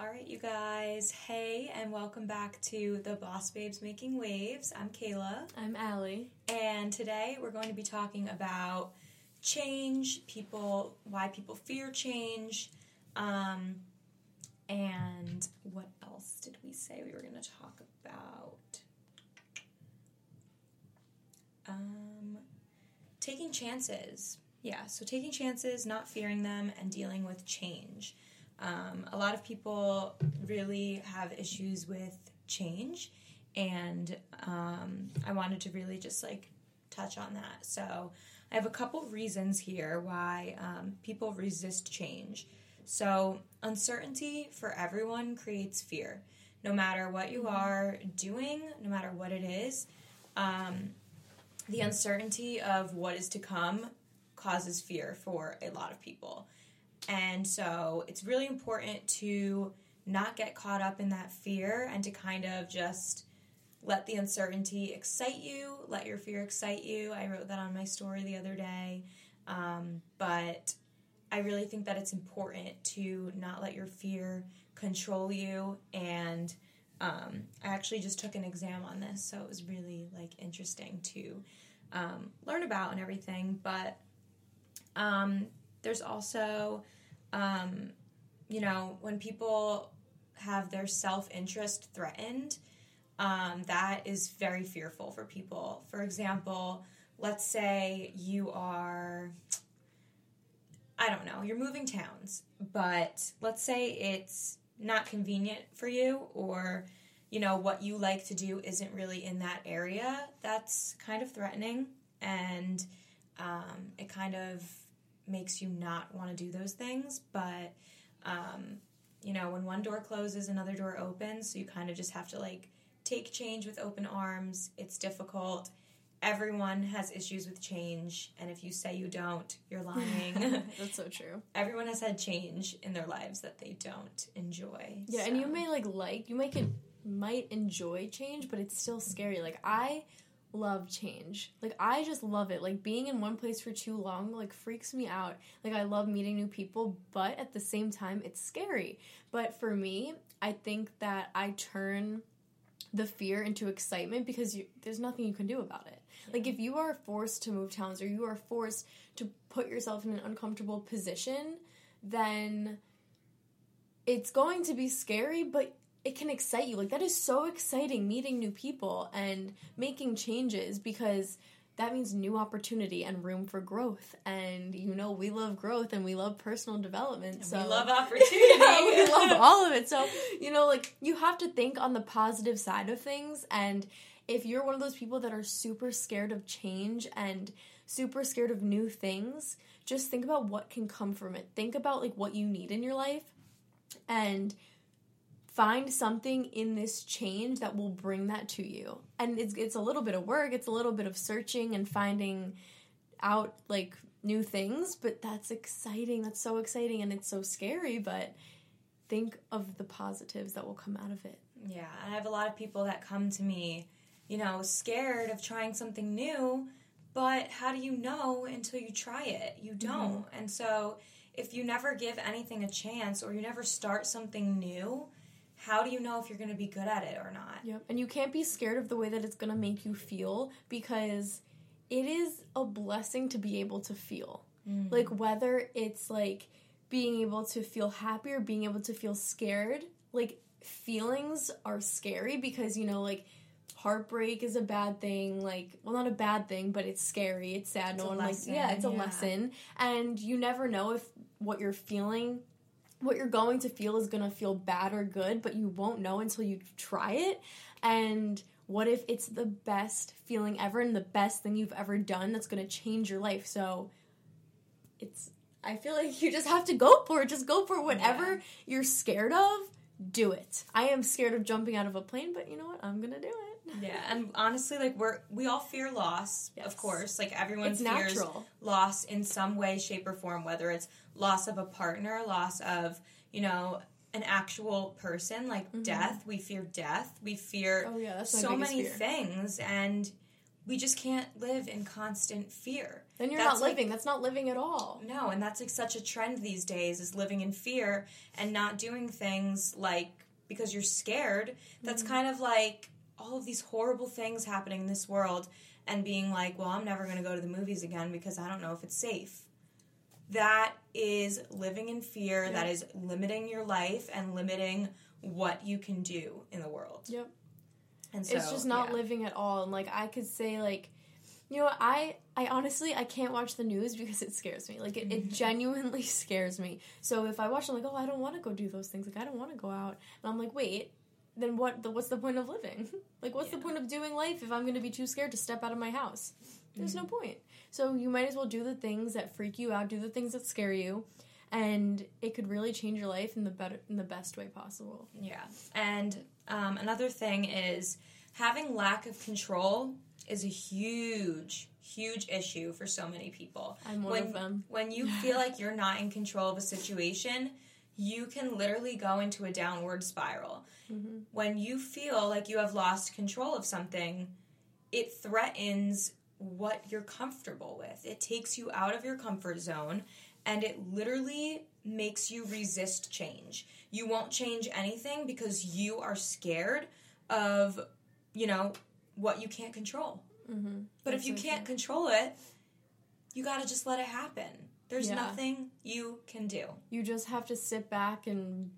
All right, you guys. Hey, and welcome back to the Boss Babes Making Waves. I'm Kayla, I'm Ally. and today we're going to be talking about change, people, why people fear change, um, and what else did we say we were going to talk about? Um, taking chances. Yeah, so taking chances, not fearing them, and dealing with change. Um, a lot of people really have issues with change, and um, I wanted to really just like touch on that. So, I have a couple reasons here why um, people resist change. So, uncertainty for everyone creates fear. No matter what you are doing, no matter what it is, um, the uncertainty of what is to come causes fear for a lot of people. And so it's really important to not get caught up in that fear and to kind of just let the uncertainty excite you, let your fear excite you. I wrote that on my story the other day. Um, but I really think that it's important to not let your fear control you. And um, I actually just took an exam on this, so it was really like interesting to um, learn about and everything. But um, there's also, um, you know, when people have their self interest threatened, um, that is very fearful for people. For example, let's say you are, I don't know, you're moving towns, but let's say it's not convenient for you or you know what you like to do isn't really in that area that's kind of threatening and um, it kind of makes you not want to do those things but um, you know when one door closes another door opens so you kind of just have to like take change with open arms it's difficult everyone has issues with change and if you say you don't you're lying That's so true. everyone has had change in their lives that they don't enjoy Yeah, and you may like like you might can, might enjoy change, but it's still scary. Like I love change. Like I just love it. Like being in one place for too long like freaks me out. Like I love meeting new people, but at the same time it's scary. But for me, I think that I turn the fear into excitement because you, there's nothing you can do about it. Like if you are forced to move towns or you are forced to put yourself in an uncomfortable position, then it's going to be scary, but it can excite you. Like that is so exciting meeting new people and making changes because that means new opportunity and room for growth. And you know, we love growth and we love personal development. So we love opportunity yeah, we love all of it. So, you know, like you have to think on the positive side of things. And if you're one of those people that are super scared of change and super scared of new things, just think about what can come from it. Think about like what you need in your life and find something in this change that will bring that to you. And it's it's a little bit of work, it's a little bit of searching and finding out like new things, but that's exciting. That's so exciting and it's so scary, but think of the positives that will come out of it. Yeah, I have a lot of people that come to me, you know, scared of trying something new, but how do you know until you try it? You mm-hmm. don't. And so, if you never give anything a chance or you never start something new, how do you know if you're going to be good at it or not? Yep. And you can't be scared of the way that it's going to make you feel because it is a blessing to be able to feel. Mm. Like whether it's like being able to feel happy or being able to feel scared, like feelings are scary because you know like heartbreak is a bad thing like well not a bad thing but it's scary it's sad It's no one likes yeah it's a yeah. lesson and you never know if what you're feeling what you're going to feel is going to feel bad or good, but you won't know until you try it. And what if it's the best feeling ever and the best thing you've ever done that's going to change your life? So it's, I feel like you just have to go for it. Just go for whatever Yeah. you're scared of, do it. I am scared of jumping out of a plane, but you know what? I'm going to do it. Yeah, and honestly, like we're we all fear loss, Yes. of course. Like everyone It's fears natural. loss in some way, shape, or form. Whether it's loss of a partner, loss of you know an actual person, like death. We fear death. We fear Mm-hmm. Oh, yeah, so many fear. things, and we just can't live in constant fear. Then you're That's not like- living. That's not living at all. No, and that's like such a trend these days is living in fear and not doing things like because you're scared. That's Mm-hmm. kind of like all of these horrible things happening in this world and being like, well, I'm never going to go to the movies again because I don't know if it's safe. That is living in fear. Yeah. That is limiting your life and limiting what you can do in the world. Yep. And so, it's just not yeah. living at all. And like I could say like you know, I I honestly I can't watch the news because it scares me. Like it, it genuinely scares me. So if I watch, I'm like, oh, I don't want to go do those things. Like I don't want to go out. And I'm like, wait, then what? The, what's the point of living? like what's the point of doing life if I'm going to be too scared to step out of my house? There's no point. So you might as well do the things that freak you out, do the things that scare you, and it could really change your life in the better in the best way possible. Yeah. And um, another thing is having lack of control is a huge, huge issue for so many people. I'm one when, of them. When you feel like you're not in control of a situation, you can literally go into a downward spiral. Mhm. When you feel like you have lost control of something, it threatens what you're comfortable with. It takes you out of your comfort zone and it literally makes you resist change. You won't change anything because you are scared of, you know, what you can't control. Mm-hmm. But if you can't control it, you got to just let it happen. There's Yeah. nothing you can do. You just have to sit back and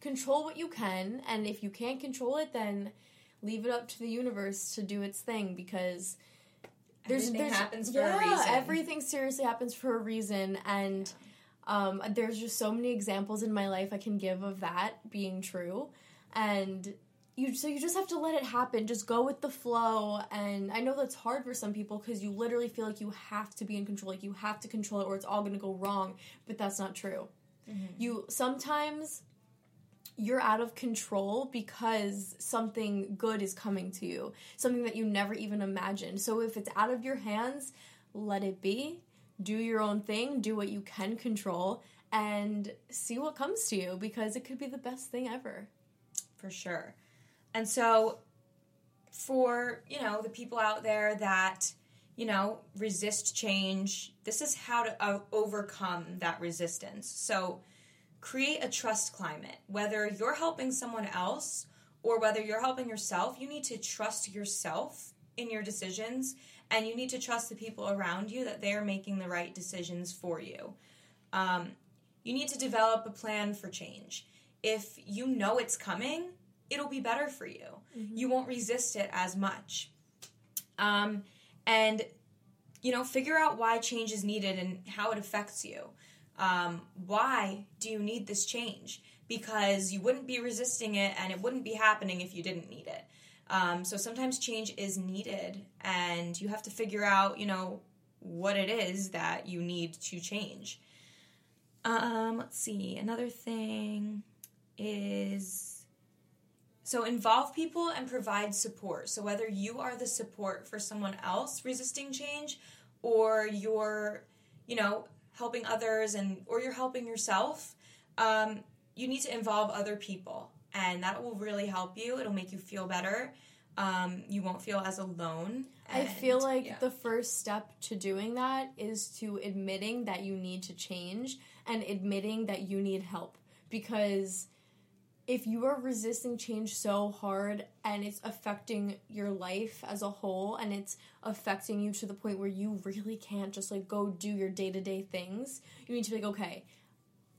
control what you can, and if you can't control it, then leave it up to the universe to do its thing because there's Everything there's happens for yeah, a reason. everything seriously happens for a reason, and um, there's just so many examples in my life I can give of that being true, and you so you just have to let it happen. Just go with the flow, and I know that's hard for some people because you literally feel like you have to be in control, like you have to control it, or it's all going to go wrong. But that's not true. You sometimes you're out of control because something good is coming to you, something that you never even imagined. So if it's out of your hands, let it be. Do your own thing, do what you can control, and see what comes to you because it could be the best thing ever. for sure. And so, for you know the people out there that you know resist change, this is how to uh, overcome that resistance. So, create a trust climate. Whether you're helping someone else or whether you're helping yourself, you need to trust yourself in your decisions, and you need to trust the people around you that they are making the right decisions for you. Um, you need to develop a plan for change. If you know it's coming, it'll be better for you. You won't resist it as much. Um, and, you know, figure out why change is needed and how it affects you. Um, why do you need this change? Because you wouldn't be resisting it and it wouldn't be happening if you didn't need it. Um, so sometimes change is needed and you have to figure out, you know, what it is that you need to change. Um, let's see. Another thing is so involve people and provide support. So whether you are the support for someone else resisting change or you're, you know, helping others and or you're helping yourself, um, you need to involve other people. And that will really help you. It'll make you feel better. Um, you won't feel as alone. I feel like yeah. the first step to doing that is to admitting that you need to change and admitting that you need help. Because if you are resisting change so hard and it's affecting your life as a whole and it's affecting you to the point where you really can't just like go do your day to day things, you need to be like, okay,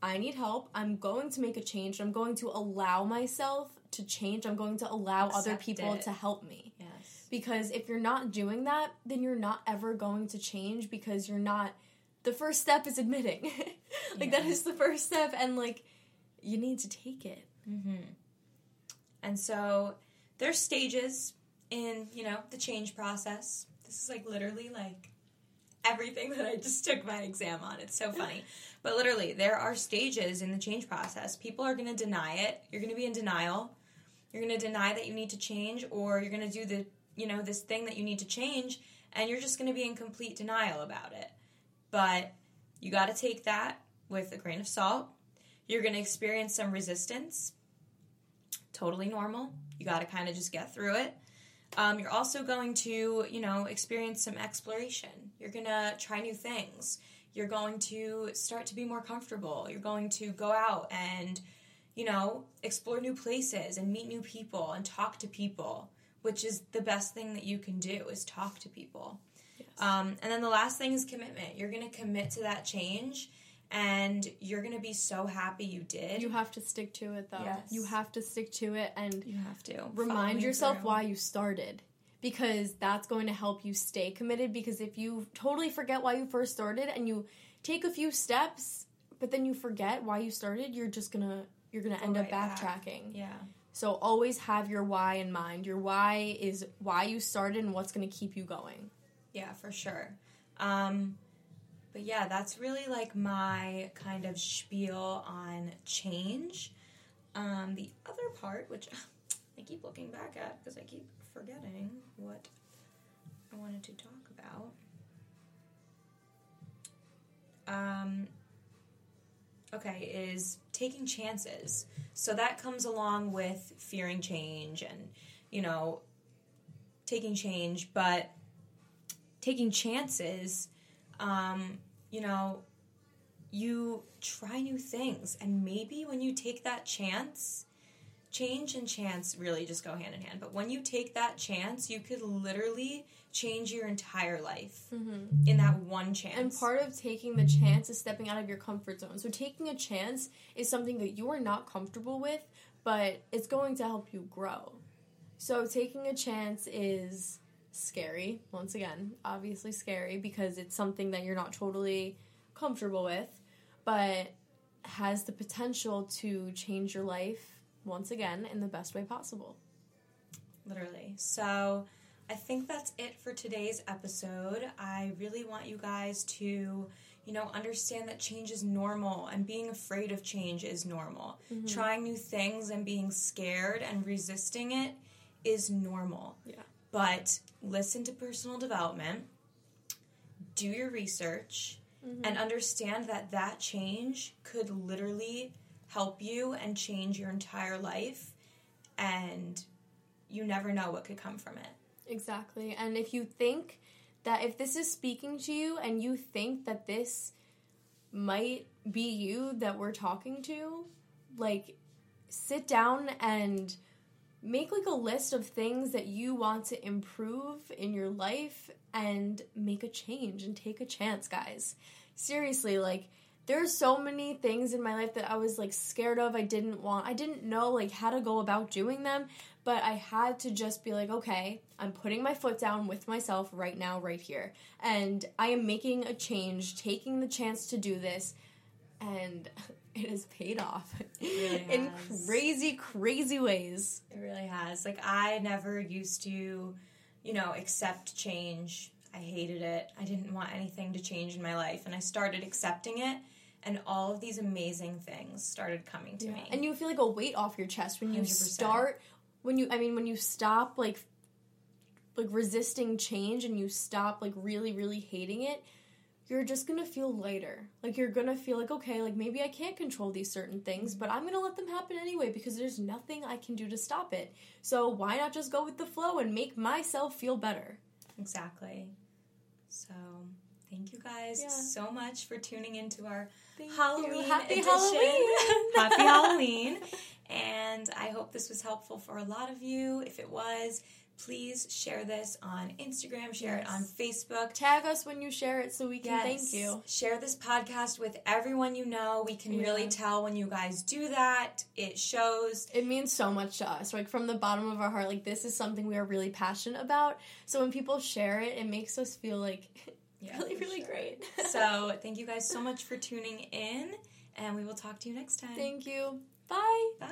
I need help. I'm going to make a change. I'm going to allow myself to change. I'm going to allow other people it. to help me yes. because if you're not doing that then you're not ever going to change because you're not the first step is admitting like that Yeah. is the first step and like you need to take it Mm-hmm. And so there's stages in, you know, the change process. This is like literally like everything that I just took my exam on. It's so funny. But literally, there are stages in the change process. People are going to deny it. You're going to be in denial. You're going to deny that you need to change or you're going to do the, you know, this thing that you need to change and you're just going to be in complete denial about it. But you got to take that with a grain of salt. You're going to experience some resistance totally normal. You got to kind of just get through it. Um, you're also going to, you know, experience some exploration. You're going to try new things. You're going to start to be more comfortable. You're going to go out and, you know, explore new places and meet new people and talk to people, which is the best thing that you can do is talk to people. Yes. Um, and then the last thing is commitment. You're going to commit to that change and you're to be so happy you did. You have to stick to it though. Yes. You have to stick to it and You have to. remind yourself through. why you started because that's going to help you stay committed because if you totally forget why you first started and you take a few steps but then you forget why you started you're just going to you're going to end up right back. backtracking Yeah. so always have your why in mind your why is why you started and what's going to keep you going Yeah, for sure. Um, but yeah, that's really like my kind of spiel on change. Um, the other part, which I keep looking back at because I keep forgetting what I wanted to talk about. Um, okay, is taking chances. So that comes along with fearing change and, you know, taking change, but taking chances, um, you know, you try new things. And maybe when you take that chance, change and chance really just go hand in hand. But when you take that chance, you could literally change your entire life in that one chance. And part of taking the chance is stepping out of your comfort zone. So taking a chance is something that you are not comfortable with, but it's going to help you grow. So taking a chance is scary, once again, obviously scary because it's something that you're not totally comfortable with, but has the potential to change your life once again in the best way possible. Literally. So I think that's it for today's episode. I really want you guys to, you know, understand that change is normal and being afraid of change is normal. Mm-hmm. Trying new things and being scared and resisting it is normal. Yeah. But listen to personal development, do your research, mm-hmm. and understand that that change could literally help you and change your entire life. And you never know what could come from it. Exactly. And if you think that if this is speaking to you and you think that this might be you that we're talking to, like sit down and make like a list of things that you want to improve in your life and make a change and take a chance, guys. Seriously, like there are so many things in my life that I was like scared of. I didn't want. I didn't know like how to go about doing them, but I had to just be like, okay, I'm putting my foot down with myself right now right here. And I am making a change, taking the chance to do this, and it has paid off really in has. crazy crazy ways. It really has. Like I never used to, you know, accept change. I hated it. I didn't want anything to change in my life, and I started accepting it, and all of these amazing things started coming to me. And you feel like a weight off your chest when you 100%. start when you I mean when you stop like like resisting change and you stop like really really hating it, you're just to feel lighter. Like you're to feel like okay, like maybe I can't control these certain things, but I'm to let them happen anyway because there's nothing I can do to stop it. So why not just go with the flow and make myself feel better? exactly. So, thank you guys Yeah. so much for tuning into our Thank you. Happy edition. Halloween. Happy Halloween. And I hope this was helpful for a lot of you. If it was, please share this on Instagram, share it on Facebook. Tag us when you share it so we can thank you. Share this podcast with everyone you know. We can really tell when you guys do that. It shows. It means so much to us. Like from the bottom of our heart, like this is something we are really passionate about. So when people share it, it makes us feel like Yeah, really, really sure. great. So, thank you guys so much for tuning in, and we will talk to you next time. thank you. Bye. Bye.